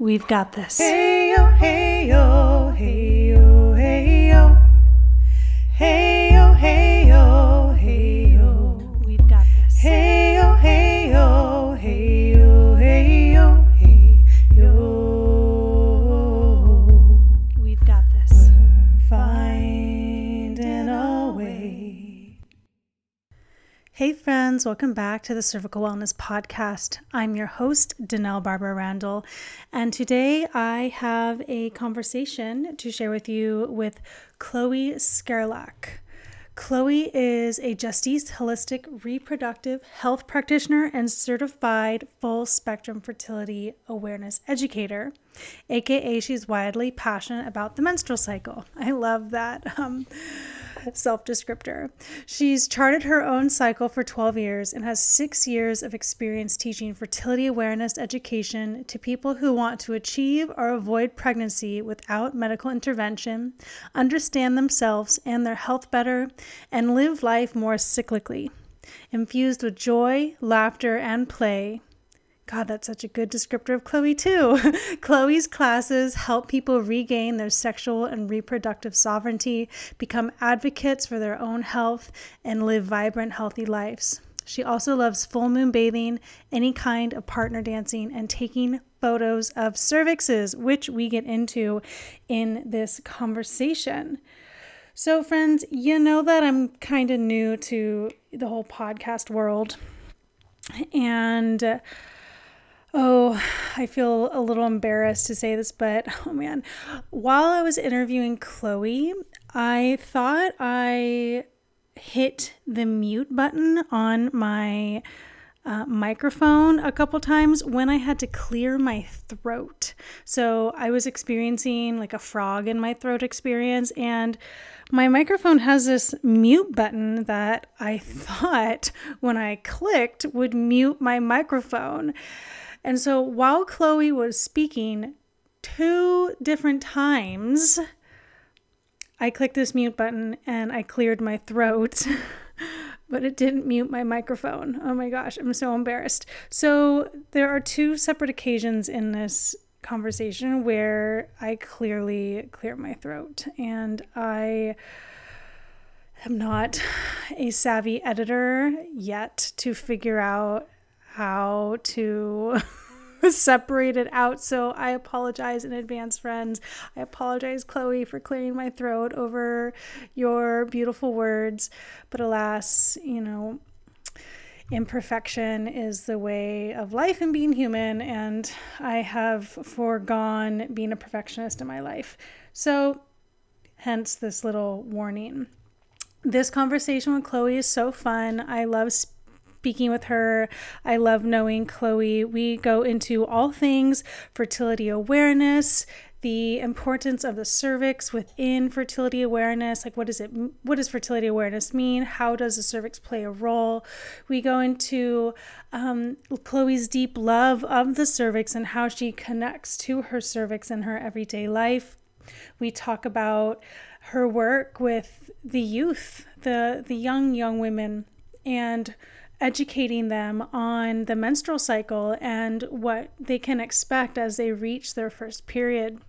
We've got this. Hey yo, hey friends, welcome back to the Cervical Wellness Podcast. I'm your host, Danelle Barbara Randall, and today I have a conversation to share with you with Chloe Skerlak. Chloe is a Justisse Holistic Reproductive Health Practitioner and certified full spectrum fertility awareness educator, aka she's widely passionate about the menstrual cycle. I love that. Um, self descriptor. She's charted her own cycle for 12 years and has six years of experience teaching fertility awareness education to people who want to achieve or avoid pregnancy without medical intervention, understand themselves and their health better, and live life more cyclically. Infused with joy, laughter, and play, God, that's such a good descriptor of Chloe, too. Chloe's classes help people regain their sexual and reproductive sovereignty, become advocates for their own health, and live vibrant, healthy lives. She also loves full moon bathing, any kind of partner dancing, and taking photos of cervixes, which we get into in this conversation. So, friends, you know that I'm kind of new to the whole podcast world. And Oh, I feel a little embarrassed to say this, but oh man, while I was interviewing Chloe, I thought I hit the mute button on my uh, microphone a couple times when I had to clear my throat. So I was experiencing like a frog in my throat experience, and my microphone has this mute button that I thought when I clicked would mute my microphone. And so while Chloe was speaking two different times, I clicked this mute button and I cleared my throat, but it didn't mute my microphone. Oh my gosh, I'm so embarrassed. So there are two separate occasions in this conversation where I clearly clear my throat and I am not a savvy editor yet to figure out how to separate it out. So I apologize in advance, friends. I apologize, Chloe, for clearing my throat over your beautiful words. But alas, you know, imperfection is the way of life and being human, and I have foregone being a perfectionist in my life. So, hence this little warning. This conversation with Chloe is so fun. I love speaking speaking with her. I love knowing Chloe. We go into all things fertility awareness, the importance of the cervix within fertility awareness like what does it what does fertility awareness mean how does the cervix play a role we go into um, chloe's deep love of the cervix and how she connects to her cervix in her everyday life we talk about her work with the youth the the young young women and educating them on the menstrual cycle and what they can expect as they reach their first period.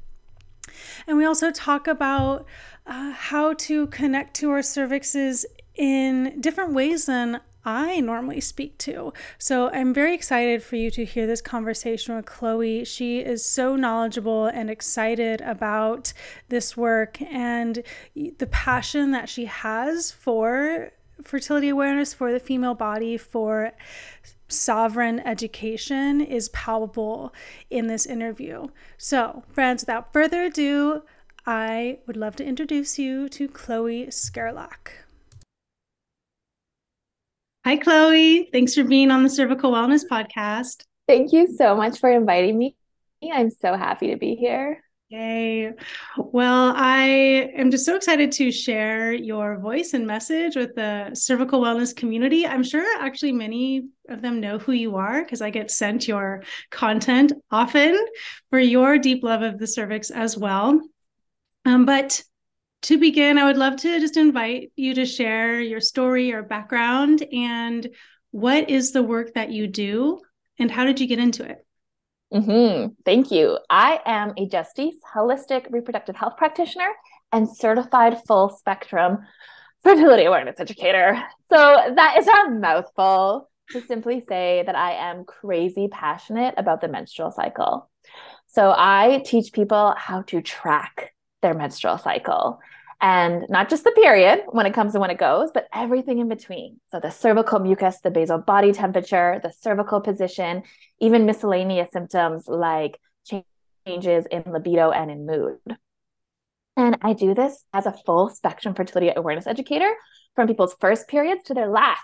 And we also talk about uh, how to connect to our cervixes in different ways than I normally speak to. So I'm very excited for you to hear this conversation with Chloe. She is so knowledgeable and excited about this work and the passion that she has for fertility awareness for the female body for sovereign education is palpable in this interview. So, friends, without further ado, I would love to introduce you to Chloe Skerlak. Hi, Chloe. Thanks for being on the Cervical Wellness Podcast. Thank you so much for inviting me. I'm so happy to be here. Yay. Well, I am just so excited to share your voice and message with the cervical wellness community. I'm sure actually many of them know who you are because I get sent your content often for your deep love of the cervix as well. Um, but to begin, I would love to just invite you to share your story, your background, and what is the work that you do, and how did you get into it? Mm-hmm. Thank you. I am a Justisse holistic reproductive health practitioner and certified full spectrum fertility awareness educator. So that is a mouthful to simply say that I am crazy passionate about the menstrual cycle. So I teach people how to track their menstrual cycle and not just the period when it comes and when it goes, but everything in between. So the cervical mucus, the basal body temperature, the cervical position, even miscellaneous symptoms like changes in libido and in mood. And I do this as a full spectrum fertility awareness educator from people's first periods to their last.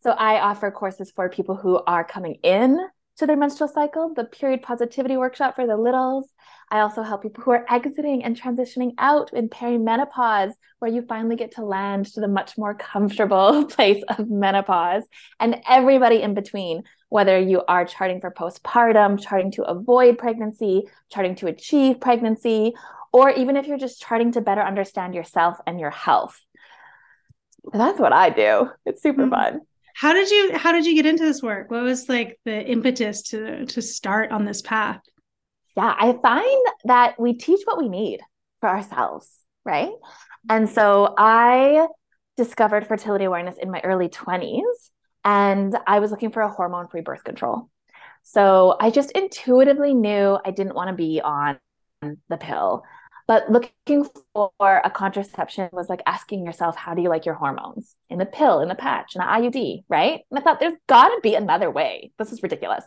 So I offer courses for people who are coming in to their menstrual cycle, the period positivity workshop for the littles. I also help people who are exiting and transitioning out in perimenopause, where you finally get to land to the much more comfortable place of menopause, and everybody in between, whether you are charting for postpartum, charting to avoid pregnancy, charting to achieve pregnancy, or even if you're just charting to better understand yourself and your health. That's what I do. It's super mm-hmm. fun how did you how did you get into this work? What was like the impetus to to start on this path? Yeah i find that we teach what we need for ourselves right? And so i discovered fertility awareness in my early 20s and i was looking for a hormone free birth control. So i just intuitively knew i didn't want to be on the pill but looking for a contraception was like asking yourself, how do you like your hormones? In the pill, in the patch, in the IUD, right? And I thought there's got to be another way. This is ridiculous.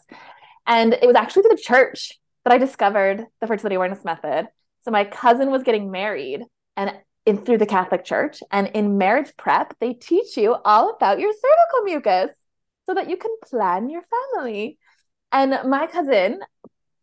And it was actually through the church that I discovered the fertility awareness method. So my cousin was getting married and in through the Catholic Church. And in marriage prep, they teach you all about your cervical mucus so that you can plan your family. And my cousin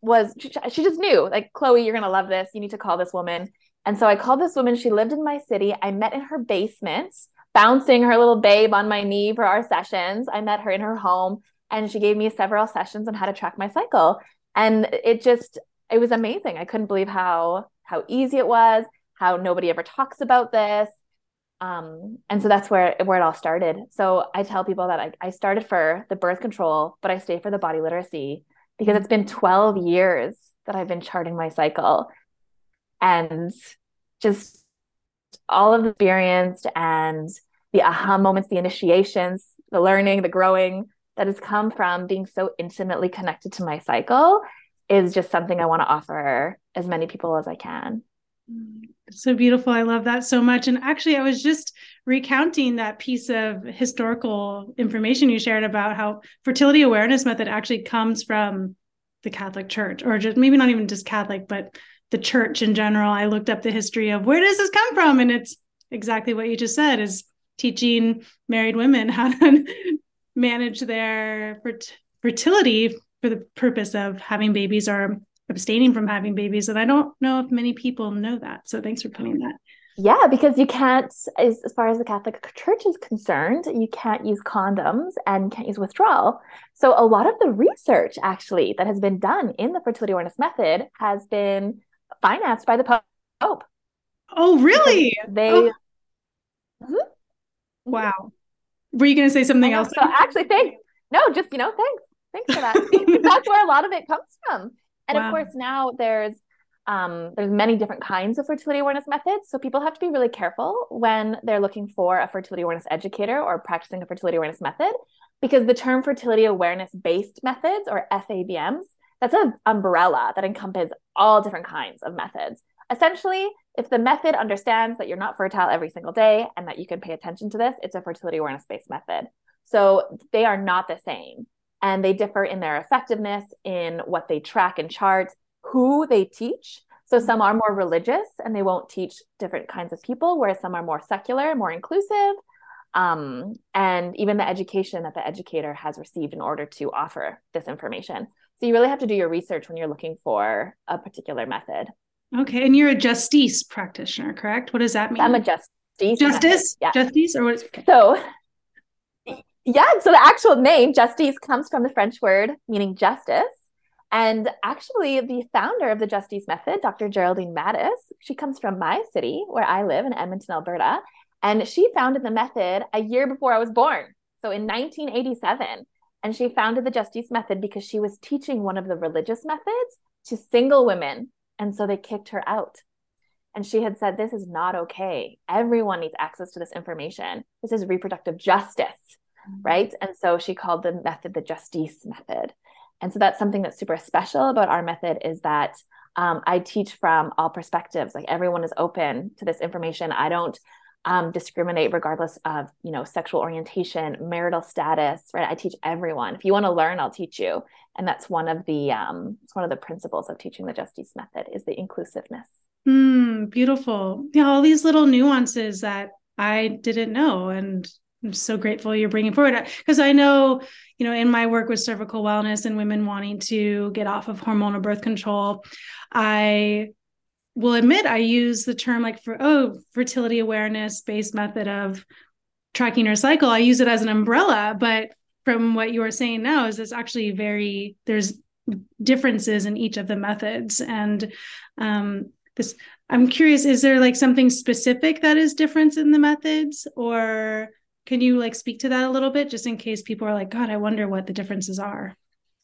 was she just knew like chloe you're gonna love this. You need to call this woman. And so i called this woman. She lived in my city. I met in her basement bouncing her little babe on my knee for our sessions. I met her in her home and she gave me several sessions on how to track my cycle. And it just it was amazing. I couldn't believe how how easy it was how nobody ever talks about this. Um, and so that's where where it all started. So i tell people that I, I started for the birth control but i stay for the body literacy because it's been 12 years that I've been charting my cycle and just all of the experience and the aha moments, the initiations, the learning, the growing that has come from being so intimately connected to my cycle is just something I want to offer as many people as I can. So beautiful. I love that so much. And actually, I was just recounting that piece of historical information you shared about how fertility awareness method actually comes from the Catholic Church, or just maybe not even just Catholic, but the church in general. I looked up the history of where does this come from? And it's exactly what you just said is teaching married women how to manage their fertility for the purpose of having babies or abstaining from having babies. And I don't know if many people know that. So thanks for putting that. Yeah, because you can't, as, as far as the Catholic Church is concerned, you can't use condoms and can't use withdrawal. So a lot of the research actually that has been done in the fertility awareness method has been financed by the Pope. Oh, really? Because they. Oh. Mm-hmm. Wow. Were you going to say something else? So actually, thanks. No, just you know, thanks. Thanks for that. That's where a lot of it comes from. And wow. of course, now there's um, there's many different kinds of fertility awareness methods. So people have to be really careful when they're looking for a fertility awareness educator or practicing a fertility awareness method, because the term fertility awareness based methods or FABMs, that's an umbrella that encompasses all different kinds of methods. Essentially, if the method understands that you're not fertile every single day and that you can pay attention to this, it's a fertility awareness based method. So they are not the same and they differ in their effectiveness, in what they track and chart, who they teach. So some are more religious and they won't teach different kinds of people, whereas some are more secular, more inclusive, um, and even the education that the educator has received in order to offer this information. So you really have to do your research when you're looking for a particular method. Okay, and you're a Justisse practitioner, correct? What does that mean? I'm a justice. Justice, yeah. justice, or what? Okay. So, yeah. So the actual name Justisse comes from the French word meaning justice, and actually, the founder of the Justisse Method, Dr. Geraldine Matus, she comes from my city where I live in Edmonton, Alberta. And she founded the method a year before I was born. So in 1987. And she founded the Justisse Method because she was teaching one of the religious methods to single women. And so they kicked her out. And she had said, This is not okay. Everyone needs access to this information. This is reproductive justice, mm-hmm. right? And so she called the method the Justisse Method. And so that's something that's super special about our method is that um, I teach from all perspectives. Like everyone is open to this information. I don't um, discriminate regardless of you know sexual orientation, marital status. Right? I teach everyone. If you want to learn, I'll teach you. And that's one of the um, it's one of the principles of teaching the Justisse Method is the inclusiveness. Mm, beautiful. Yeah, all these little nuances that I didn't know, and I'm so grateful you're bringing forward because I know, you know, in my work with cervical wellness and women wanting to get off of hormonal birth control, I will admit I use the term like for oh fertility awareness based method of tracking your cycle. I use it as an umbrella, but from what you are saying now is it's actually very there's differences in each of the methods and um, this i'm curious is there like something specific that is different in the methods or can you like speak to that a little bit just in case people are like god i wonder what the differences are?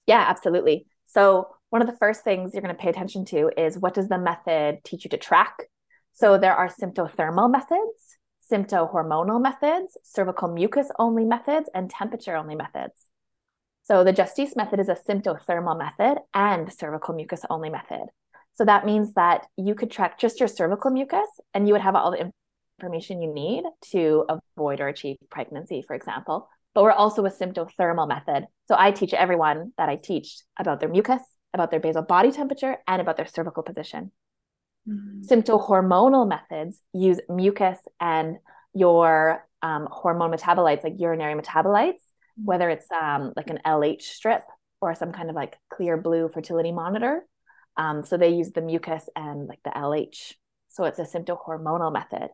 Yeah absolutely. So one of the first things you're going to pay attention to is what does the method teach you to track? So there are symptothermal methods symptohormonal methods cervical mucus only methods and temperature only methods. So the Justisse method is a symptothermal method and cervical mucus only method. So that means that you could track just your cervical mucus and you would have all the information you need to avoid or achieve pregnancy, for example. But we're also a symptothermal method. So I teach everyone that I teach about their mucus, about their basal body temperature, and about their cervical position. Mm-hmm. Symptohormonal methods use mucus and your um, hormone metabolites, like urinary metabolites, whether it's um, like an LH strip or some kind of like Clearblue fertility monitor, um, so they use the mucus and like the LH. So it's a symptohormonal method.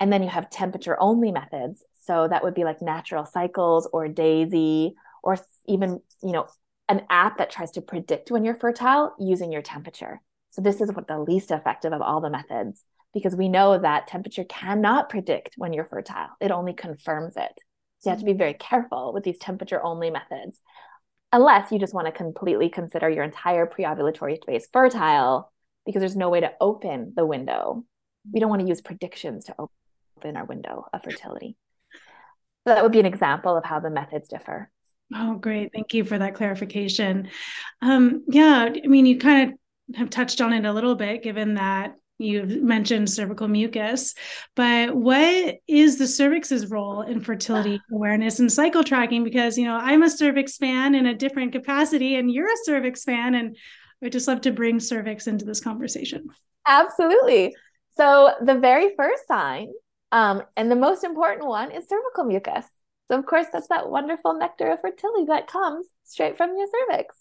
And then you have temperature only methods. So that would be like natural cycles or daisy or even, you know, an app that tries to predict when you're fertile using your temperature. So this is what the least effective of all the methods because we know that temperature cannot predict when you're fertile. It only confirms it. So you have to be very careful with these temperature only methods unless you just want to completely consider your entire preovulatory phase fertile because there's no way to open the window. We don't want to use predictions to open our window of fertility. So that would be an example of how the methods differ. Oh, great. Thank you for that clarification. Um, yeah, I mean, you kind of have touched on it a little bit, given that You've mentioned cervical mucus, but what is the cervix's role in fertility awareness and cycle tracking? Because, you know, I'm a cervix fan in a different capacity, and you're a cervix fan, and I'd just love to bring cervix into this conversation. Absolutely. So, the very first sign, um, and the most important one, is cervical mucus. So, of course, that's that wonderful nectar of fertility that comes straight from your cervix.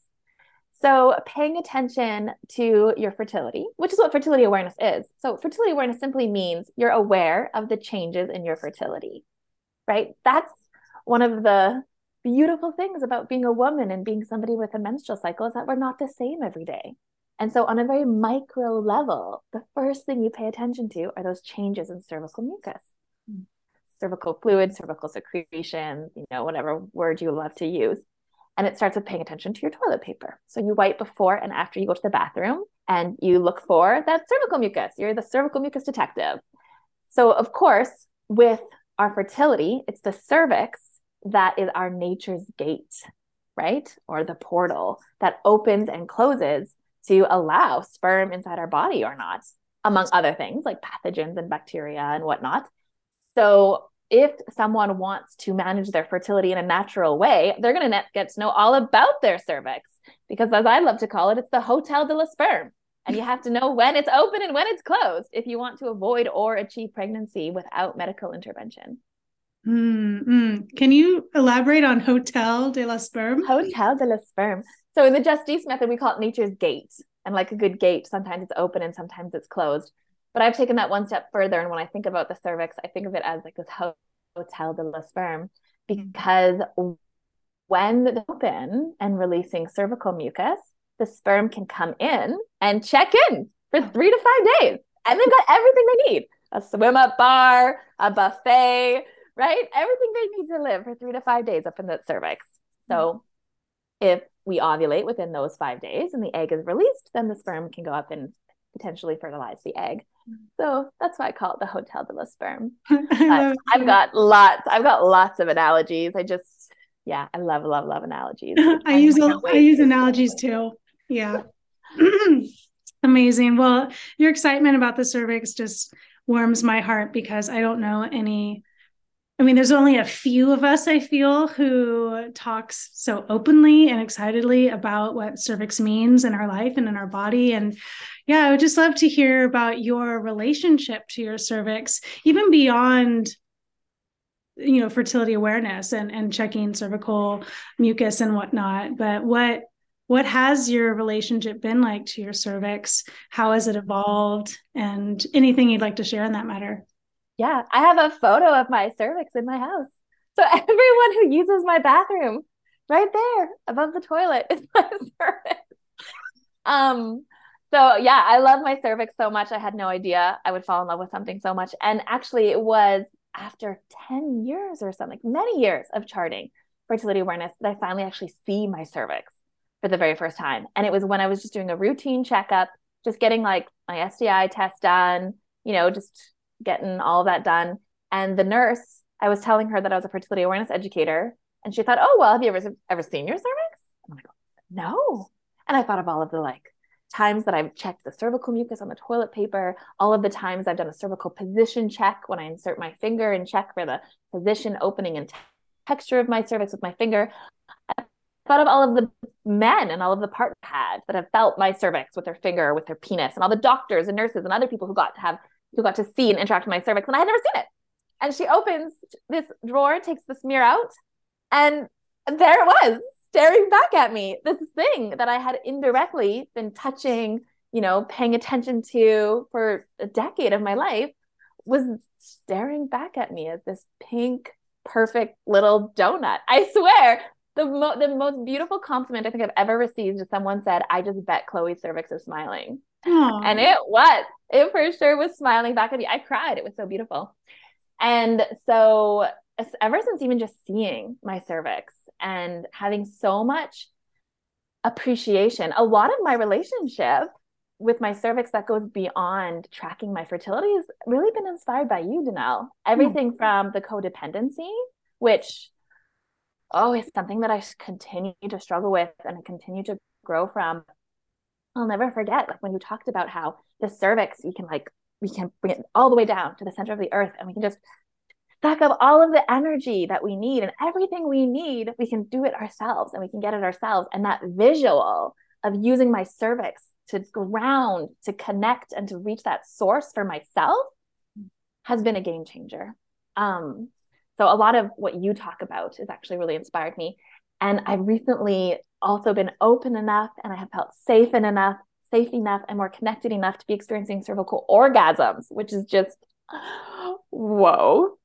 So, paying attention to your fertility, which is what fertility awareness is. So, fertility awareness simply means you're aware of the changes in your fertility, right? That's one of the beautiful things about being a woman and being somebody with a menstrual cycle is that we're not the same every day. And so, on a very micro level, the first thing you pay attention to are those changes in cervical mucus, mm. cervical fluid, cervical secretion, you know, whatever word you love to use. And it starts with paying attention to your toilet paper. So you wipe before and after you go to the bathroom and you look for that cervical mucus. You're the cervical mucus detective. So, of course, with our fertility, it's the cervix that is our nature's gate, right? Or the portal that opens and closes to allow sperm inside our body or not, among other things like pathogens and bacteria and whatnot. So, if someone wants to manage their fertility in a natural way, they're going to get to know all about their cervix because, as I love to call it, it's the hotel de la sperm. And you have to know when it's open and when it's closed if you want to avoid or achieve pregnancy without medical intervention. Mm-hmm. Can you elaborate on Hotel de la Sperm? Hotel de la Sperm. So in the Justisse method, we call it nature's gate. And like a good gate, sometimes it's open and sometimes it's closed. But I've taken that one step further. And when I think about the cervix, I think of it as like this hotel de la sperm because when it's open and releasing cervical mucus, the sperm can come in and check in for three to five days and they've got everything they need a swim up bar, a buffet, right? Everything they need to live for three to five days up in the cervix. So if we ovulate within those five days and the egg is released, then the sperm can go up and potentially fertilize the egg. So that's why I call it the Hotel de la Sperm. I've got lots. I've got lots of analogies. I just, yeah, I love, love, love analogies. I use I use analogies too. Yeah. Amazing. Well, your excitement about the cervix just warms my heart because I don't know any I mean, there's only a few of us, I feel, who talks so openly and excitedly about what cervix means in our life and in our body. And yeah, I would just love to hear about your relationship to your cervix, even beyond you know fertility awareness and and checking cervical mucus and whatnot. But what what has your relationship been like to your cervix? How has it evolved? And anything you'd like to share in that matter yeah, I have a photo of my cervix in my house. So everyone who uses my bathroom, right there above the toilet, is my cervix. Um, so yeah, I love my cervix so much. I had no idea I would fall in love with something so much. And actually, it was after 10 years or something, many years of charting fertility awareness, that I finally actually see my cervix for the very first time. And it was when I was just doing a routine checkup, just getting like my STI test done, you know, just getting all that done. And the nurse, I was telling her that I was a fertility awareness educator, and she thought, "Oh well, have you ever ever seen your cervix?" I'm like, "No." And I thought of all of the like times that I've checked the cervical mucus on the toilet paper, all of the times I've done a cervical position check when I insert my finger and check for the position, opening, and texture of my cervix with my finger. I thought of all of the men and all of the partners had that have felt my cervix with their finger, with their penis, and all the doctors and nurses and other people who got to have who got to see and interact with my cervix, and I had never seen it. And she opens this drawer, takes the smear out, and there it was, staring back at me. This thing that I had indirectly been touching, you know, paying attention to for a decade of my life was staring back at me as this pink, perfect little donut. I swear, the, mo- the most beautiful compliment I think I've ever received is someone said, I just bet Chloe's cervix is smiling. And it was. It for sure was smiling back at me. I cried. It was so beautiful. And so ever since even just seeing my cervix and having so much appreciation, a lot of my relationship with my cervix that goes beyond tracking my fertility has really been inspired by you, Danelle. Everything mm from the codependency, which oh, is something that I continue to struggle with and I continue to grow from I'll never forget like when you talked about how the cervix, we can like, we can bring it all the way down to the center of the earth and we can just suck up all of the energy that we need and everything we need, we can do it ourselves and we can get it ourselves. And that visual of using my cervix to ground, to connect, and to reach that source for myself has been a game changer. Um, so a lot of what you talk about has actually really inspired me. And I've recently also been open enough and I have felt safe and enough, safe enough and more connected enough to be experiencing cervical orgasms, which is just whoa.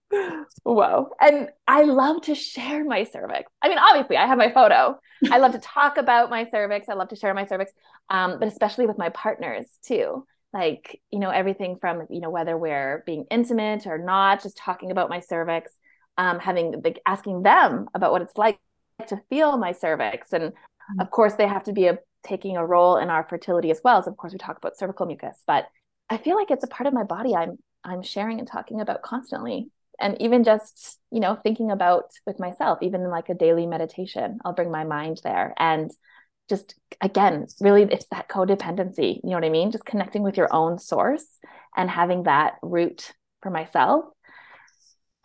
Whoa. And I love to share my cervix. I mean, obviously, I have my photo. I love to talk about my cervix. I love to share my cervix, um, but especially with my partners too. Like, you know, everything from, you know, whether we're being intimate or not, just talking about my cervix, um, having like asking them about what it's like to feel my cervix. And mm-hmm. of course, they have to be a, taking a role in our fertility as well. So of course, we talk about cervical mucus, but I feel like it's a part of my body I'm I'm sharing and talking about constantly. And even just, you know, thinking about with myself, even like a daily meditation, I'll bring my mind there. And just again, really it's that codependency. You know what I mean? Just connecting with your own source and having that root for myself.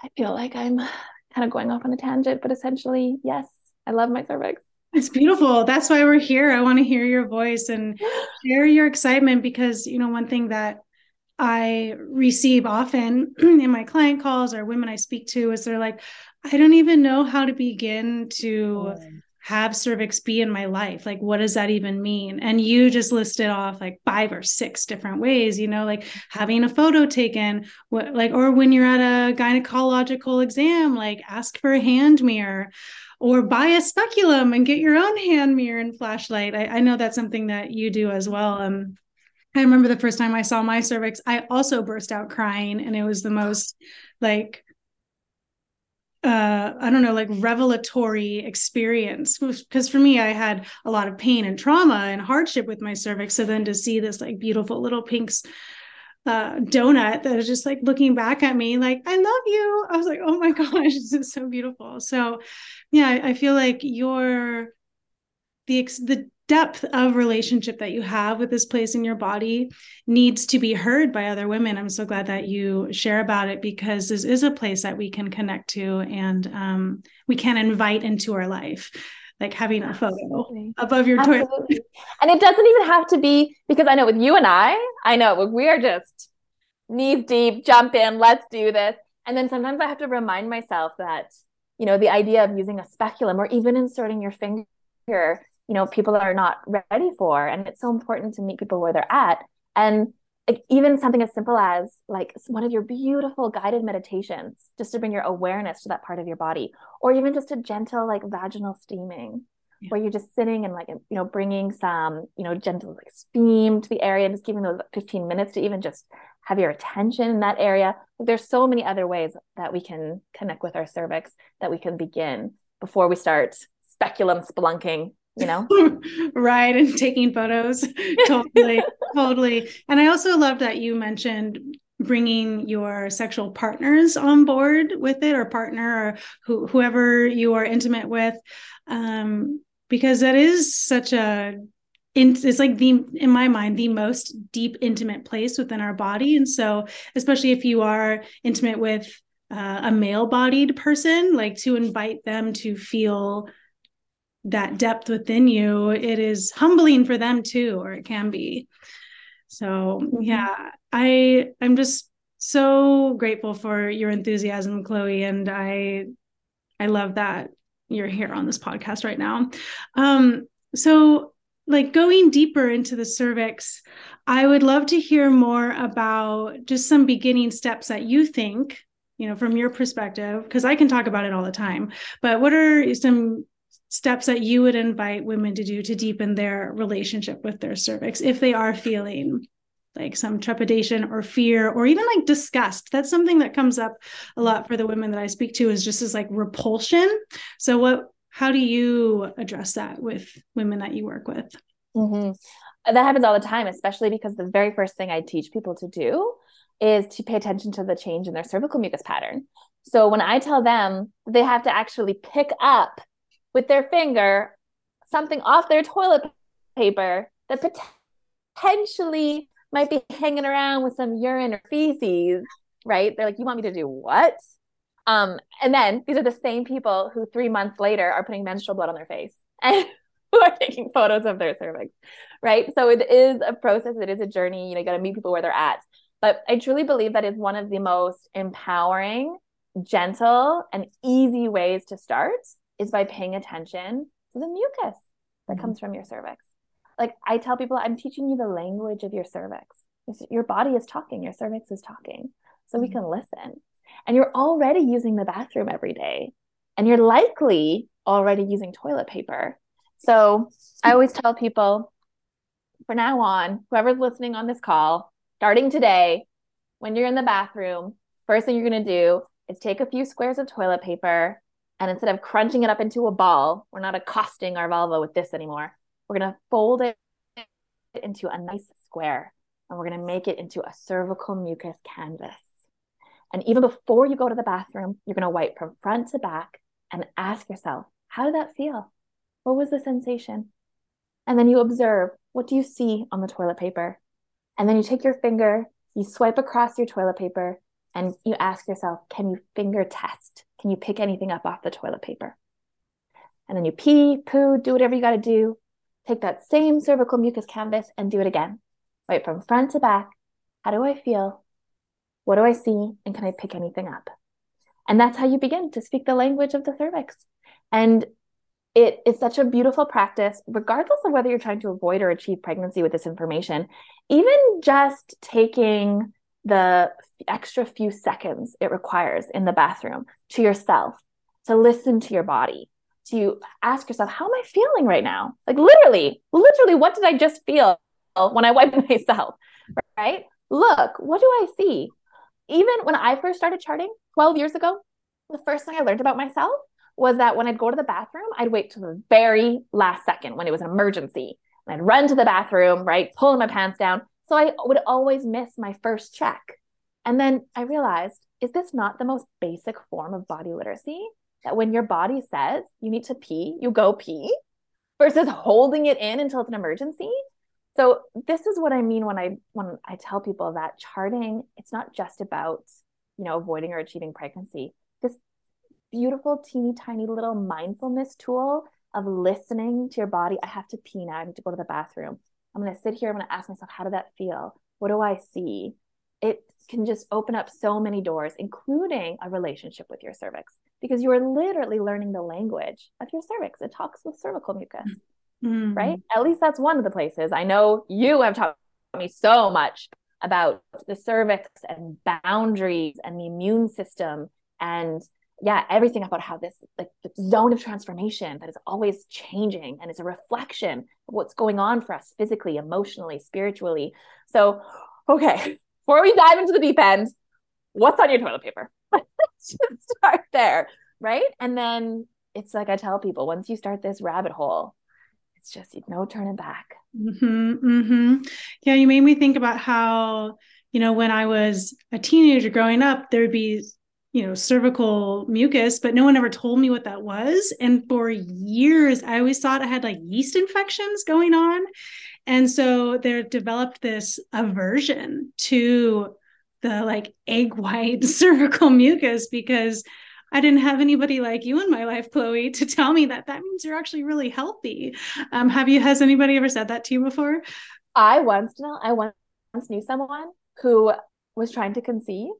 I feel like I'm kind of going off on a tangent, but essentially, yes, I love my cervix. It's beautiful. That's why we're here. I want to hear your voice and share your excitement because, you know, one thing that I receive often in my client calls or women I speak to is they're like, I don't even know how to begin to have cervix be in my life. Like, what does that even mean? And you just listed off like five or six different ways, you know, like having a photo taken, what, like, or when you're at a gynecological exam, like ask for a hand mirror or buy a speculum and get your own hand mirror and flashlight. I, I know that's something that you do as well. Um, I remember the first time I saw my cervix, I also burst out crying, and it was the most like uh, I don't know, like revelatory experience. Because for me, I had a lot of pain and trauma and hardship with my cervix. So then to see this like beautiful little pinks uh, donut that was just like looking back at me, like, I love you. I was like, oh my gosh, this is so beautiful. So yeah, I, I feel like your the the depth of relationship that you have with this place in your body needs to be heard by other women. I'm so glad that you share about it because this is a place that we can connect to and um, we can invite into our life. Like having a photo Absolutely. above your Absolutely. toilet. And it doesn't even have to be because I know with you and I, I know we are just knees deep, jump in, let's do this. And then sometimes I have to remind myself that, you know, the idea of using a speculum or even inserting your finger you know people are not ready for and it's so important to meet people where they're at and like, even something as simple as like one of your beautiful guided meditations just to bring your awareness to that part of your body or even just a gentle like vaginal steaming yeah. where you're just sitting and like you know bringing some you know gentle like steam to the area and just giving those 15 minutes to even just have your attention in that area there's so many other ways that we can connect with our cervix that we can begin before we start speculum spelunking you know? Right and taking photos. Totally totally. And i also love that you mentioned bringing your sexual partners on board with it or partner or who, whoever you are intimate with um, because that is such a it's like the in my mind the most deep intimate place within our body. And so especially if you are intimate with uh, a male bodied person like to invite them to feel that depth within you it is humbling for them too or it can be so mm-hmm. yeah i i'm just so grateful for your enthusiasm chloe and i i love that you're here on this podcast right now um so like going deeper into the cervix i would love to hear more about just some beginning steps that you think you know from your perspective because i can talk about it all the time but what are some steps that you would invite women to do to deepen their relationship with their cervix if they are feeling like some trepidation or fear or even like disgust. That's something that comes up a lot for the women that i speak to is just as like repulsion. So what how do you address that with women that you work with? Mm-hmm. that happens all the time especially because the very first thing i teach people to do is to pay attention to the change in their cervical mucus pattern. So when i tell them they have to actually pick up with their finger something off their toilet paper that potentially might be hanging around with some urine or feces, right? They're like, you want me to do what? Um, and then these are the same people who three months later are putting menstrual blood on their face and who are taking photos of their cervix, right? So it is a process, it is a journey. You know, you got to meet people where they're at. But I truly believe that is one of the most empowering, gentle, and easy ways to start is by paying attention to the mucus that mm-hmm. comes from your cervix. Like I tell people, I'm teaching you the language of your cervix. Your body is talking, your cervix is talking. So mm-hmm. we can listen. And you're already using the bathroom every day. And you're likely already using toilet paper. So I always tell people for now on, whoever's listening on this call, starting today, when you're in the bathroom, first thing you're going to do is take a few squares of toilet paper and instead of crunching it up into a ball, we're not accosting our vulva with this anymore. We're going to fold it into a nice square and we're going to make it into a cervical mucus canvas. And even before you go to the bathroom, you're going to wipe from front to back and ask yourself, how did that feel? What was the sensation? And then you observe, what do you see on the toilet paper? And then you take your finger, you swipe across your toilet paper, and you ask yourself, can you finger test? Can you pick anything up off the toilet paper? And then you pee, poo, do whatever you got to do. Take that same cervical mucus canvas and do it again. Right from front to back. How do I feel? What do I see? And can I pick anything up? And that's how you begin to speak the language of the cervix. And it is such a beautiful practice, regardless of whether you're trying to avoid or achieve pregnancy with this information. Even just taking the extra few seconds it requires in the bathroom to yourself to listen to your body to ask yourself how am i feeling right now like literally literally what did i just feel when i wiped myself right look what do i see even when i first started charting 12 years ago the first thing I learned about myself was that when I'd go to the bathroom, I'd wait till the very last second when it was an emergency. And I'd run to the bathroom, right, pulling my pants down. So I would always miss my first check. And then I realized, is this not the most basic form of body literacy? That when your body says you need to pee, you go pee versus holding it in until it's an emergency. So this is what I mean when I when I tell people that charting, it's not just about, you know, avoiding or achieving pregnancy. This beautiful teeny tiny little mindfulness tool of listening to your body. I have to pee now. I need to go to the bathroom. I'm going to sit here. I'm going to ask myself, how did that feel? What do I see? It can just open up so many doors, including a relationship with your cervix, because you are literally learning the language of your cervix. It talks with cervical mucus, mm-hmm. right? At least that's one of the places. I know you have taught me so much about the cervix and boundaries and the immune system and yeah everything about how this like the zone of transformation that is always changing and is a reflection of what's going on for us physically emotionally spiritually. So okay before we dive into the deep end what's on your toilet paper? Let's just start there right? And then it's like i tell people once you start this rabbit hole it's just you no turning back. Mm-hmm, mm-hmm. yeah you made me think about how you know when i was a teenager growing up there would be you know cervical mucus but no one ever told me what that was and for years i always thought i had like yeast infections going on and so there developed this aversion to the like egg white cervical mucus because I didn't have anybody like you in my life, Chloe, to tell me that that means you're actually really healthy. Um, have you, has anybody ever said that to you before? I once, I once knew someone who was trying to conceive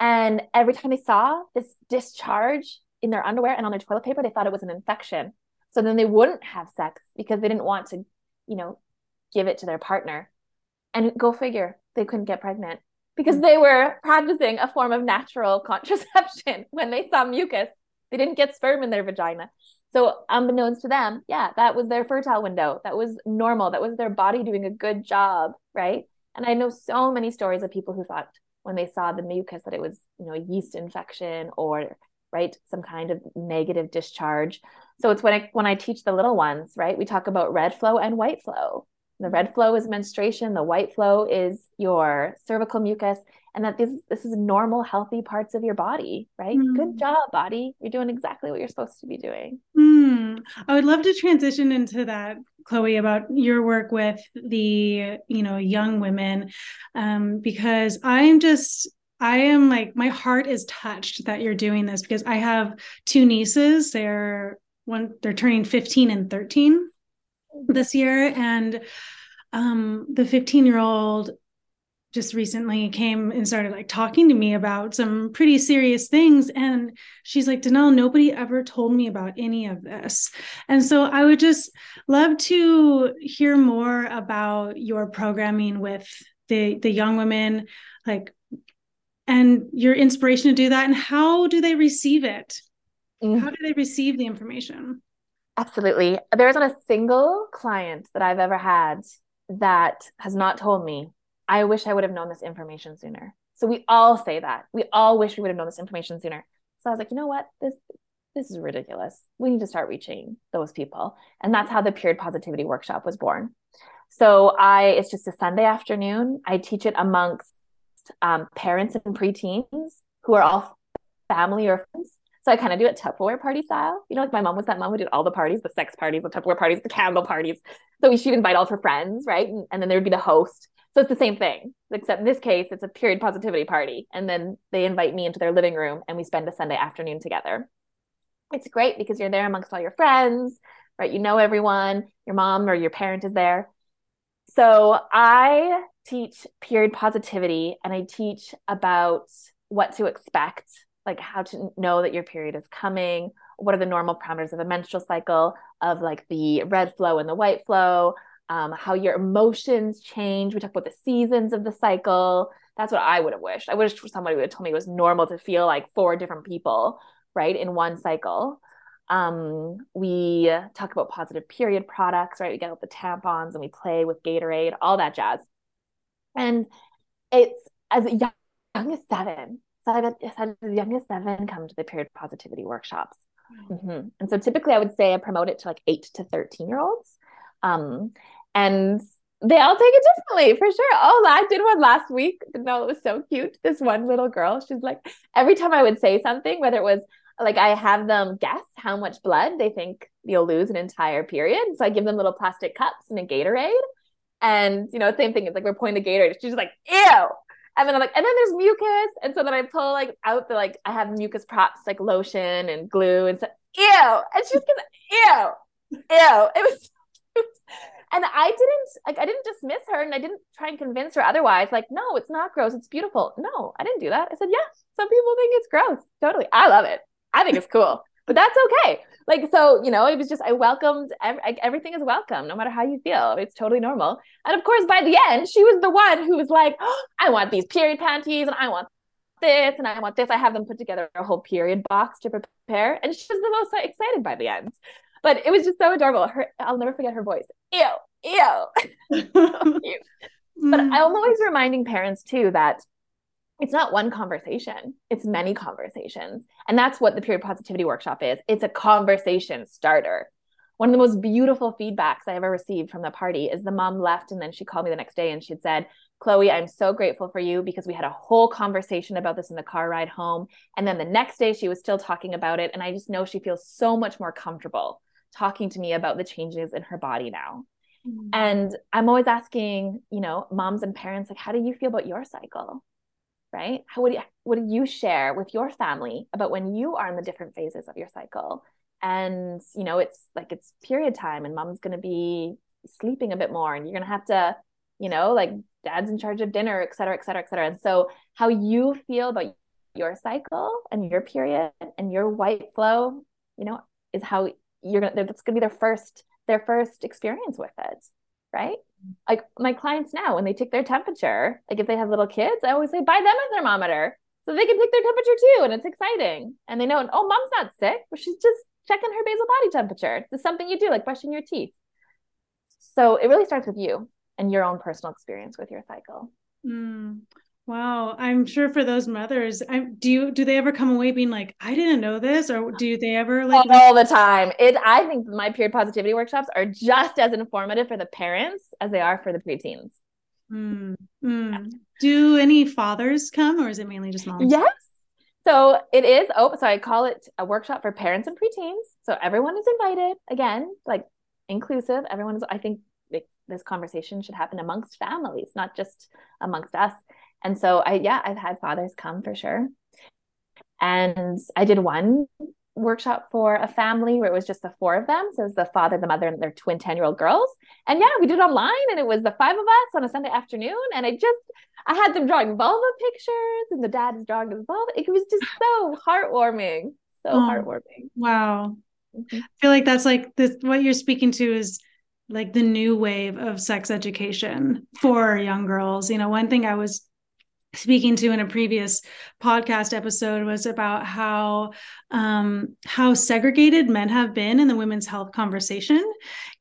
and every time they saw this discharge in their underwear and on their toilet paper, they thought it was an infection. So then they wouldn't have sex because they didn't want to, you know, give it to their partner. And go figure, they couldn't get pregnant because mm. they were practicing a form of natural contraception when they saw mucus. They didn't get sperm in their vagina. So, unbeknownst to them, yeah, that was their fertile window. That was normal. That was their body doing a good job, right? And I know so many stories of people who thought when they saw the mucus that it was you know a yeast infection or right some kind of negative discharge. So it's when i when i teach the little ones right we talk about red flow and white flow. The red flow is menstruation the white flow is your cervical mucus and that this this is normal healthy parts of your body right? Mm. good job body. You're doing exactly what you're supposed to be doing. Mm. i would love to transition into that chloe about your work with the you know young women um, because i'm just I am like my heart is touched that you're doing this because I have two nieces. They're one they're turning 15 and 13 this year and um the 15 year old just recently came and started like talking to me about some pretty serious things and she's like Danelle nobody ever told me about any of this. And so I would just love to hear more about your programming with the the young women like and your inspiration to do that and how do they receive it? Mm. how do they receive the information? Absolutely. There isn't a single client that I've ever had that has not told me I wish I would have known this information sooner. So we all say that. We all wish we would have known this information sooner. So I was like, you know what? This this is ridiculous. We need to start reaching those people. And that's how the period positivity workshop was born. So I it's just a Sunday afternoon. I teach it amongst um, parents and preteens who are all family or friends. So I kind of do it Tupperware party style. You know, like my mom was that mom who did all the parties, the sex parties, the Tupperware parties, the candle parties. So she'd invite all her friends, right? And, and then there would be the host. So it's the same thing, except in this case, it's a period positivity party. And then they invite me into their living room and we spend a Sunday afternoon together. It's great because you're there amongst all your friends, right? You know everyone, your mom or your parent is there. So I teach period positivity and I teach about what to expect, like how to know that your period is coming, what are the normal parameters of a menstrual cycle, of like the red flow and the white flow, um, how your emotions change. We talk about the seasons of the cycle. That's what I would have wished. I wish somebody would have told me it was normal to feel like four different people, right, in one cycle. Um, we talk about positive period products, right? We get out the tampons and we play with Gatorade, all that jazz. And it's as young, young as seven. So I've had as young as seven come to the period positivity workshops. Mm-hmm. And so typically I would say I promote it to like eight to 13 year olds. Um, and they all take it differently for sure. Oh, I did one last week. No, it was so cute. This one little girl, she's like, every time I would say something, whether it was like I have them guess how much blood they think you'll lose an entire period. So I give them little plastic cups and a Gatorade. And you know, same thing. It's like we're pouring the Gatorade. She's like, ew. And then I'm like, and then there's mucus. And so then I pull like out the like I have mucus props like lotion and glue and so ew. And she's gonna ew, ew. It was and I didn't like I didn't dismiss her and I didn't try and convince her otherwise. Like, no, it's not gross. It's beautiful. No, I didn't do that. I said, yeah, some people think it's gross. Totally. I love it. I think it's cool. But that's okay. Like, so, you know, it was just, I welcomed, everything is welcome, no matter how you feel. It's totally normal. And of course, by the end, she was the one who was like, oh, I want these period panties and I want this and I want this. I have them put together a whole period box to prepare. And she was the most excited by the end. But it was just so adorable. Her, I'll never forget her voice. Ew, ew. but I'm mm. always reminding parents too that it's not one conversation, it's many conversations. And that's what the period positivity workshop is it's a conversation starter. One of the most beautiful feedbacks I ever received from the party is the mom left and then she called me the next day and she'd said, Chloe, I'm so grateful for you because we had a whole conversation about this in the car ride home. And then the next day she was still talking about it. And I just know she feels so much more comfortable talking to me about the changes in her body now. Mm-hmm. And I'm always asking, you know, moms and parents, like, how do you feel about your cycle? Right? How would you, what do you share with your family about when you are in the different phases of your cycle? And, you know, it's like it's period time and mom's going to be sleeping a bit more and you're going to have to, you know, like dad's in charge of dinner, et cetera, et cetera, et cetera. And so how you feel about your cycle and your period and your white flow, you know, is how you're gonna that's gonna be their first their first experience with it right? Like my clients now when they take their temperature like if they have little kids i always say buy them a thermometer so they can take their temperature too and it's exciting. And they know oh mom's not sick but she's just checking her basal body temperature. It's something you do like brushing your teeth. So it really starts with you and your own personal experience with your cycle. Mm. Wow, I'm sure for those mothers, I, do you do they ever come away being like, I didn't know this, or do they ever like all the time? It I think my period positivity workshops are just as informative for the parents as they are for the preteens. Mm, mm. Yeah. Do any fathers come, or is it mainly just moms? Yes. So it is. Oh, so I call it a workshop for parents and preteens. So everyone is invited. Again, like inclusive. Everyone is. I think this conversation should happen amongst families, not just amongst us. And so I yeah, I've had fathers come for sure. And I did one workshop for a family where it was just the four of them. So it was the father, the mother, and their twin 10 year old girls. And yeah, we did it online and it was the five of us on a Sunday afternoon. And I just, I had them drawing vulva pictures and the dad is drawing his vulva. It was just so heartwarming. So oh, heartwarming. Wow. Mm-hmm. I feel like that's like this, what you're speaking to is like the new wave of sex education for young girls. You know, one thing I was speaking to in a previous podcast episode was about how um, how segregated men have been in the women's health conversation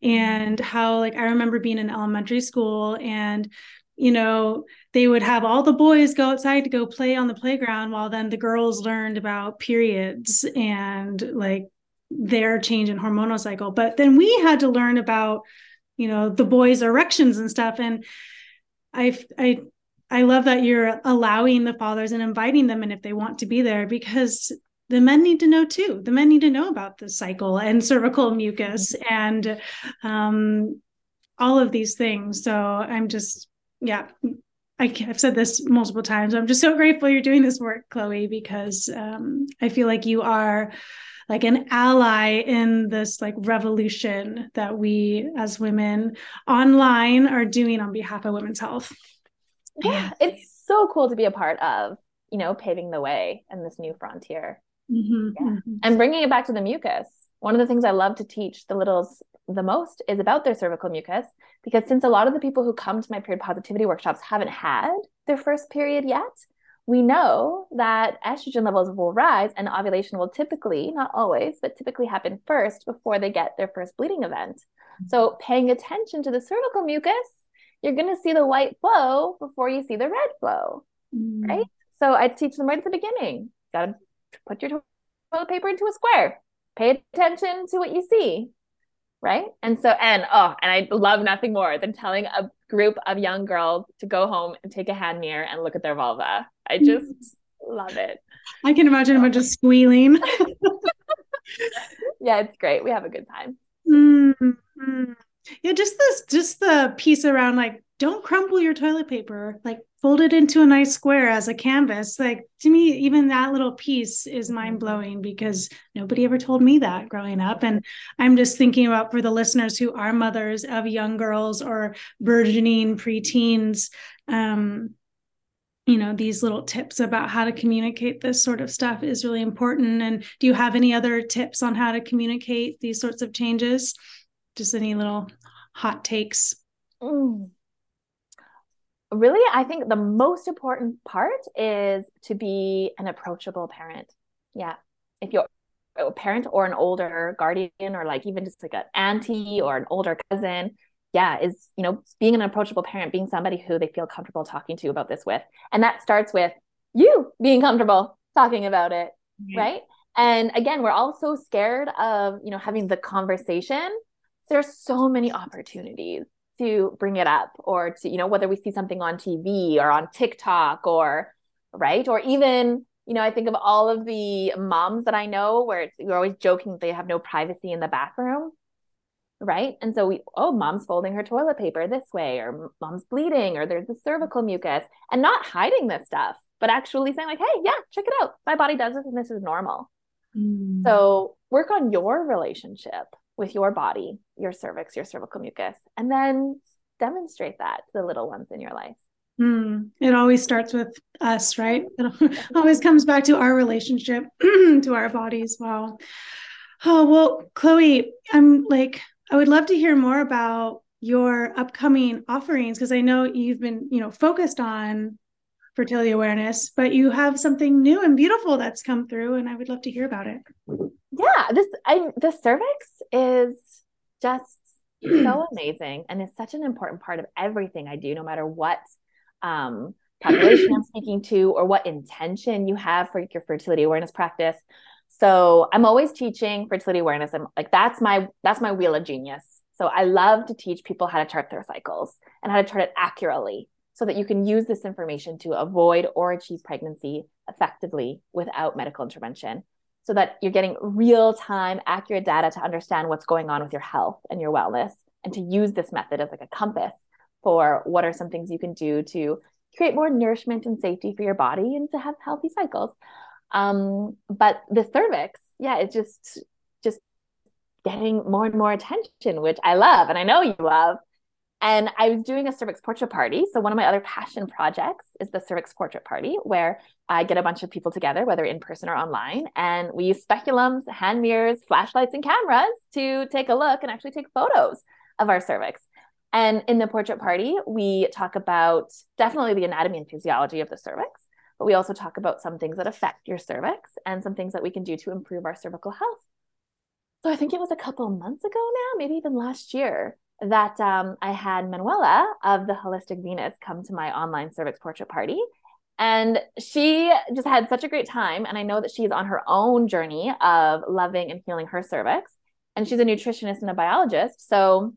and how like i remember being in elementary school and you know they would have all the boys go outside to go play on the playground while then the girls learned about periods and like their change in hormonal cycle. But then we had to learn about you know the boys erections and stuff. And i i I love that you're allowing the fathers and inviting them and if they want to be there because the men need to know too. The men need to know about the cycle and cervical mucus and um, all of these things. So I'm just, yeah, I, have said this multiple times. I'm just so grateful you're doing this work, Chloe, because um, I feel like you are like an ally in this like revolution that we as women online are doing on behalf of women's health yeah, it's so cool to be a part of, you know, paving the way in this new frontier. Mm-hmm, yeah. Mm-hmm. And bringing it back to the mucus. One of the things I love to teach the littles the most is about their cervical mucus because since a lot of the people who come to my period positivity workshops haven't had their first period yet, we know that estrogen levels will rise and ovulation will typically, not always, but typically happen first before they get their first bleeding event. Mm-hmm. So, paying attention to the cervical mucus you're going to see the white flow before you see the red flow, mm. right? So I teach them right at the beginning. Got to put your toilet paper into a square. Pay attention to what you see. Right. And so, and oh, and I love nothing more than telling a group of young girls to go home and take a hand mirror and look at their vulva. I just love it. I can imagine a bunch of squealing. yeah, it's great. We have a good time. Mm-hmm. Yeah, just this, just the piece around like, don't crumple your toilet paper. Like, fold it into a nice square as a canvas. Like, to me, even that little piece is mind blowing because nobody ever told me that growing up. And I'm just thinking about for the listeners who are mothers of young girls or burgeoning preteens. Um, you know these little tips about how to communicate this sort of stuff is really important and do you have any other tips on how to communicate these sorts of changes just any little hot takes? Mm. really i think the most important part is to be an approachable parent. Yeah. If you're a parent or an older guardian or like even just like an auntie or an older cousin yeah is you know being an approachable parent being somebody who they feel comfortable talking to about this with. And that starts with you being comfortable talking about it right? And again we're all so scared of you know having the conversation there's so many opportunities to bring it up or to you know whether we see something on tv or on tiktok or right or even you know i think of all of the moms that i know where it's, you're always joking they have no privacy in the bathroom right? And so we, oh, mom's folding her toilet paper this way, or mom's bleeding, or there's the cervical mucus, and not hiding this stuff, but actually saying, like, hey, yeah, check it out. My body does this and this is normal. Mm. So work on your relationship with your body, your cervix, your cervical mucus, and then demonstrate that to the little ones in your life. Mm, it always starts with us, right? It always comes back to our relationship to our bodies. Wow. Oh, well, Chloe, I'm like I would love to hear more about your upcoming offerings because I know you've been, you know, focused on fertility awareness, but you have something new and beautiful that's come through, and I would love to hear about it. Yeah, this I the cervix is just so amazing and it's such an important part of everything I do, no matter what um, population I'm speaking to or what intention you have for your fertility awareness practice. So I'm always teaching fertility awareness. I'm like, that's my that's my wheel of genius. So I love to teach people how to chart their cycles and how to chart it accurately so that you can use this information to avoid or achieve pregnancy effectively without medical intervention. So that you're getting real time, accurate data to understand what's going on with your health and your wellness, and to use this method as like a compass for what are some things you can do to create more nourishment and safety for your body and to have healthy cycles. Um, but the cervix, yeah, it's just just getting more and more attention, which I love and I know you love. And I was doing a cervix portrait party. So one of my other passion projects is the cervix portrait party, where I get a bunch of people together, whether in person or online, and we use speculums, hand mirrors, flashlights, and cameras to take a look and actually take photos of our cervix. And in the portrait party, we talk about definitely the anatomy and physiology of the cervix but we also talk about some things that affect your cervix and some things that we can do to improve our cervical health. So I think it was a couple months ago now, maybe even last year, that um, I had Manuela of the Holistic Venus come to my online cervix portrait party. And she just had such a great time. And I know that she's on her own journey of loving and healing her cervix. And she's a nutritionist and a biologist. So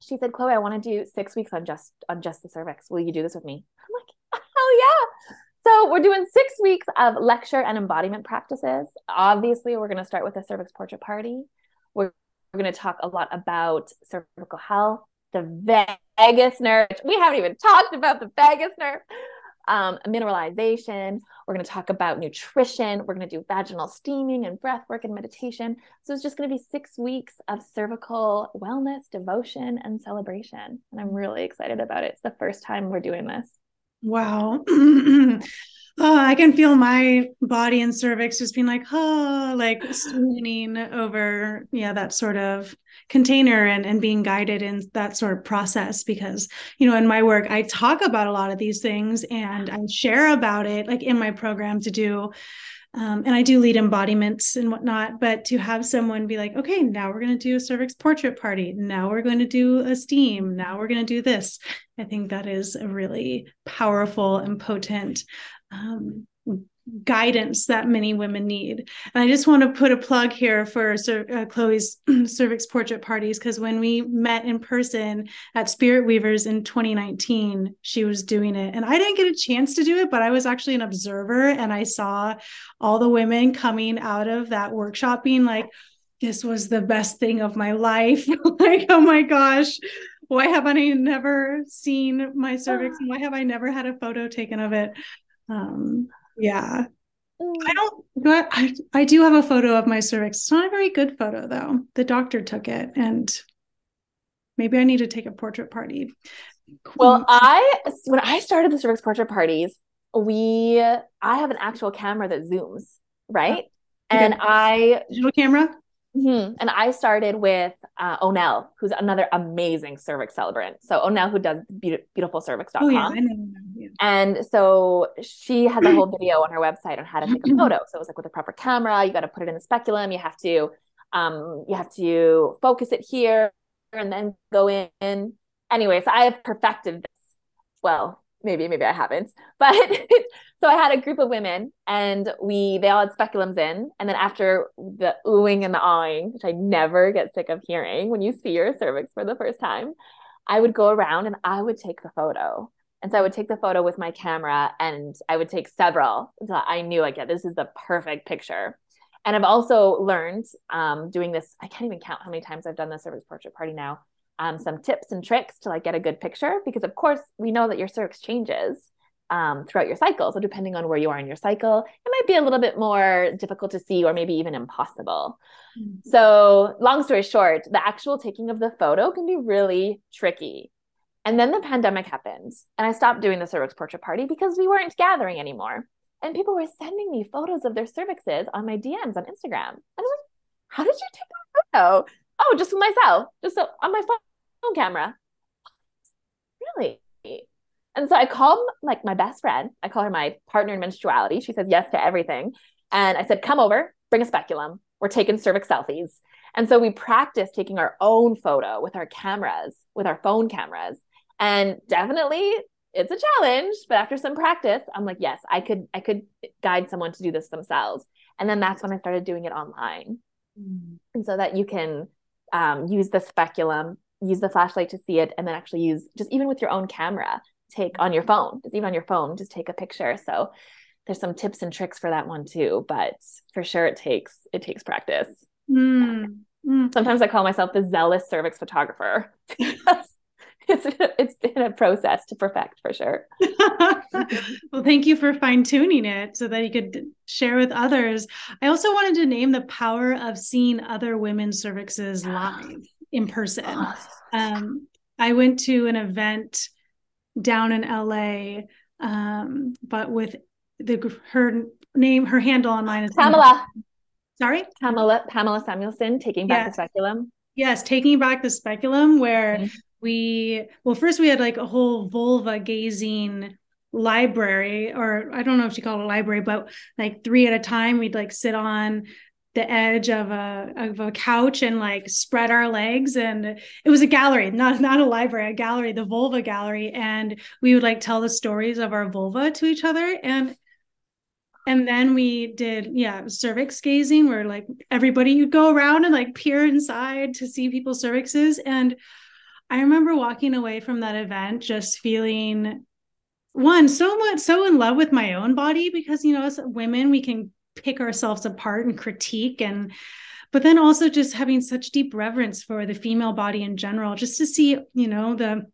she said, Chloe, I want to do six weeks on just on just the cervix. Will you do this with me? I'm like, hell yeah. So we're doing six weeks of lecture and embodiment practices. Obviously, we're going to start with a cervix portrait party. We're, going to talk a lot about cervical health, the vagus nerve. We haven't even talked about the vagus nerve. Um, mineralization. We're going to talk about nutrition. We're going to do vaginal steaming and breath work and meditation. So it's just going to be six weeks of cervical wellness, devotion, and celebration. And I'm really excited about it. It's the first time we're doing this. Wow. oh, I can feel my body and cervix just being like, oh, like swooning over, yeah, that sort of container and, and being guided in that sort of process. Because, you know, in my work, I talk about a lot of these things and I share about it, like in my program to do um, and I do lead embodiments and whatnot, but to have someone be like, okay, now we're going to do a cervix portrait party. Now we're going to do a steam. Now we're going to do this. I think that is a really powerful and potent um, guidance that many women need. And I just want to put a plug here for uh, Chloe's cervix portrait parties because when we met in person at Spirit Weavers in 2019, she was doing it. And I didn't get a chance to do it, but I was actually an observer and I saw all the women coming out of that workshop being like, this was the best thing of my life. like, oh my gosh, why have I never seen my cervix? And why have I never had a photo taken of it? Um, yeah. Mm. I don't but I I do have a photo of my cervix. It's not a very good photo though. The doctor took it and maybe I need to take a portrait party. Well, I when I started the cervix portrait parties, we I have an actual camera that zooms, right? Oh, okay. And I digital camera? Mm-hmm. And I started with uh, Onel, who's another amazing cervix celebrant. So Onel, who does be- beautifulcervix.com. Oh, yeah, I know. Yeah. And so she has a whole video on her website on how to take a photo. So it was like with a proper camera, you got to put it in the speculum. You have to, um, you have to focus it here and then go in. Anyway, so I have perfected this. Well, maybe maybe I haven't. But so I had a group of women and we they all had speculums in and then after the oohing and the awing, which I never get sick of hearing when you see your cervix for the first time, I would go around and I would take the photo. And so I would take the photo with my camera and I would take several until I knew like yeah, this is the perfect picture. And I've also learned um, doing this, I can't even count how many times I've done the cervix portrait party now um, some tips and tricks to like get a good picture because of course we know that your cervix changes um, throughout your cycle. So depending on where you are in your cycle it might be a little bit more difficult to see or maybe even impossible. Mm-hmm. so long story short the actual taking of the photo can be really tricky. And then the pandemic happened and i stopped doing the cervix portrait party because we weren't gathering anymore. And people were sending me photos of their cervixes on my dms on instagram. And i was like how did you take that photo oh, just with myself, just so, on my phone camera. Really? And so I called like my best friend. I call her my partner in menstruality. She says yes to everything. And I said, come over, bring a speculum. We're taking cervix selfies. And so we practiced taking our own photo with our cameras, with our phone cameras. And definitely it's a challenge, but after some practice, I'm like, yes, I could I could guide someone to do this themselves. And then that's when I started doing it online. Mm. And so that you can um, use the speculum, use the flashlight to see it, and then actually use just even with your own camera, take on your phone, just even on your phone, just take a picture. So there's some tips and tricks for that one too, but for sure it takes it takes practice. Mm. Mm. Sometimes I call myself the zealous cervix photographer. it's it's been a process to perfect for sure. well, thank you for fine tuning it so that you could share with others. I also wanted to name the power of seeing other women's cervixes live in person. Um, I went to an event down in LA, um, but with the her name, her handle online is Pamela. Sorry, Pamela Pamela Samuelson taking back yes. the speculum. Yes, taking back the speculum, where mm-hmm we well first we had like a whole vulva gazing library or i don't know if you call it a library but like three at a time we'd like sit on the edge of a of a couch and like spread our legs. And it was a gallery not not a library a gallery the vulva gallery. And we would like tell the stories of our vulva to each other. And and then we did yeah cervix gazing where like everybody you'd go around and like peer inside to see people's cervixes. And I remember walking away from that event just feeling one so much so in love with my own body because you know as women we can pick ourselves apart and critique and but then also just having such deep reverence for the female body in general just to see you know the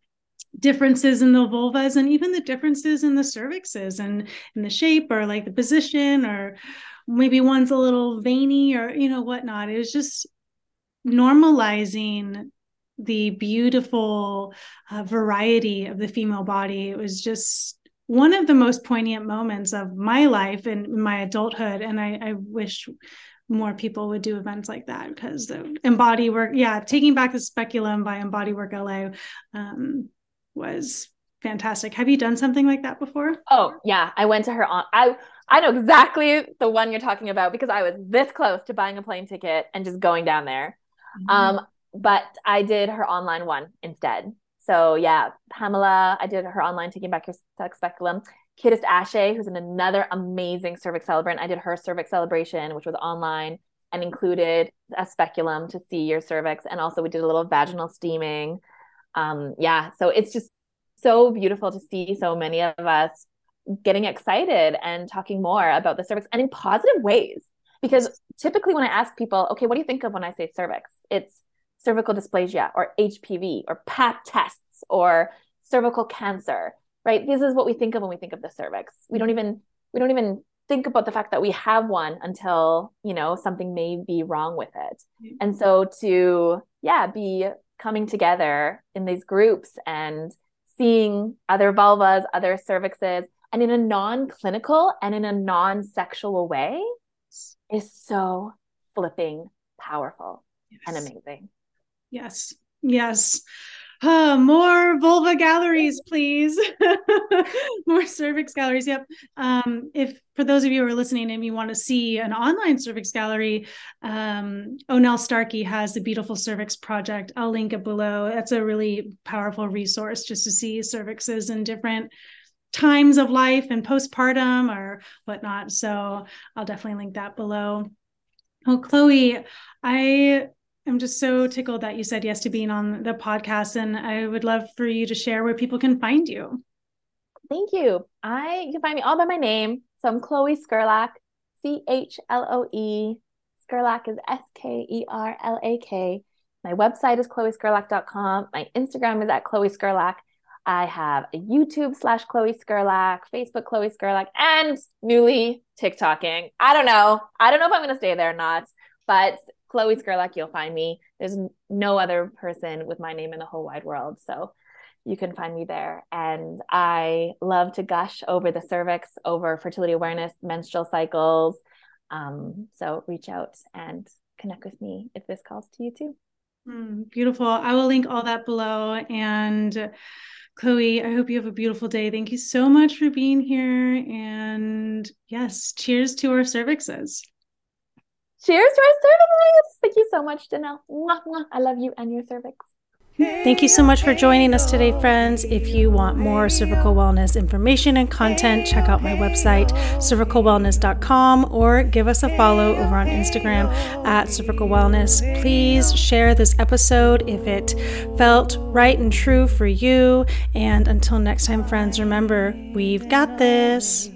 differences in the vulvas and even the differences in the cervixes and in the shape or like the position or maybe one's a little veiny or you know whatnot. It was just normalizing the beautiful uh, variety of the female body. It was just one of the most poignant moments of my life and my adulthood. And I, I wish more people would do events like that because the embody work, yeah, taking back the speculum by Embody Work LA um, was fantastic. Have you done something like that before? Oh yeah, I went to her on. I I know exactly the one you're talking about because I was this close to buying a plane ticket and just going down there. Mm-hmm. Um, but I did her online one instead. So yeah, Pamela, I did her online taking back your sex speculum. Kittist Ashe, who's another amazing cervix celebrant. I did her cervix celebration, which was online and included a speculum to see your cervix. And also we did a little vaginal steaming. Um, yeah, so it's just so beautiful to see so many of us getting excited and talking more about the cervix and in positive ways. Because typically when I ask people, okay, what do you think of when I say cervix? It's cervical dysplasia or HPV or pap tests or cervical cancer, right? This is what we think of when we think of the cervix. We don't even we don't even think about the fact that we have one until, you know, something may be wrong with it. Mm-hmm. And so to yeah, be coming together in these groups and seeing other vulvas, other cervixes, and in a non-clinical and in a non-sexual way is so flipping powerful yes. and amazing. Yes. Yes. Uh, more vulva galleries, please. more cervix galleries. Yep. Um, if for those of you who are listening and you want to see an online cervix gallery, um, Onel Starkey has the Beautiful Cervix Project. I'll link it below. That's a really powerful resource just to see cervixes in different times of life and postpartum or whatnot. So I'll definitely link that below. Oh, Chloe, I I'm just so tickled that you said yes to being on the podcast, and I would love for you to share where people can find you. Thank you. I you can find me all by my name. So I'm Chloe Skerlak, C H L O E. Skerlak is S K E R L A K. My website is chloeskerlak.com. My Instagram is at Chloe Skerlak. I have a YouTube slash Chloe Skerlak, Facebook Chloe Skerlak, and newly TikToking. I don't know. I don't know if I'm going to stay there or not, but Chloe Skerlak, you'll find me. There's no other person with my name in the whole wide world. So you can find me there. And I love to gush over the cervix, over fertility awareness, menstrual cycles. Um, so reach out and connect with me if this calls to you too. Mm, beautiful. I will link all that below. And Chloe, I hope you have a beautiful day. Thank you so much for being here. And yes, cheers to our cervixes. Cheers to our cervix. Thank you so much, Danelle. I love you and your cervix. Thank you so much for joining us today, friends. If you want more cervical wellness information and content, check out my website, cervicalwellness.com, or give us a follow over on Instagram at cervical wellness. Please share this episode if it felt right and true for you. And until next time, friends, remember, we've got this.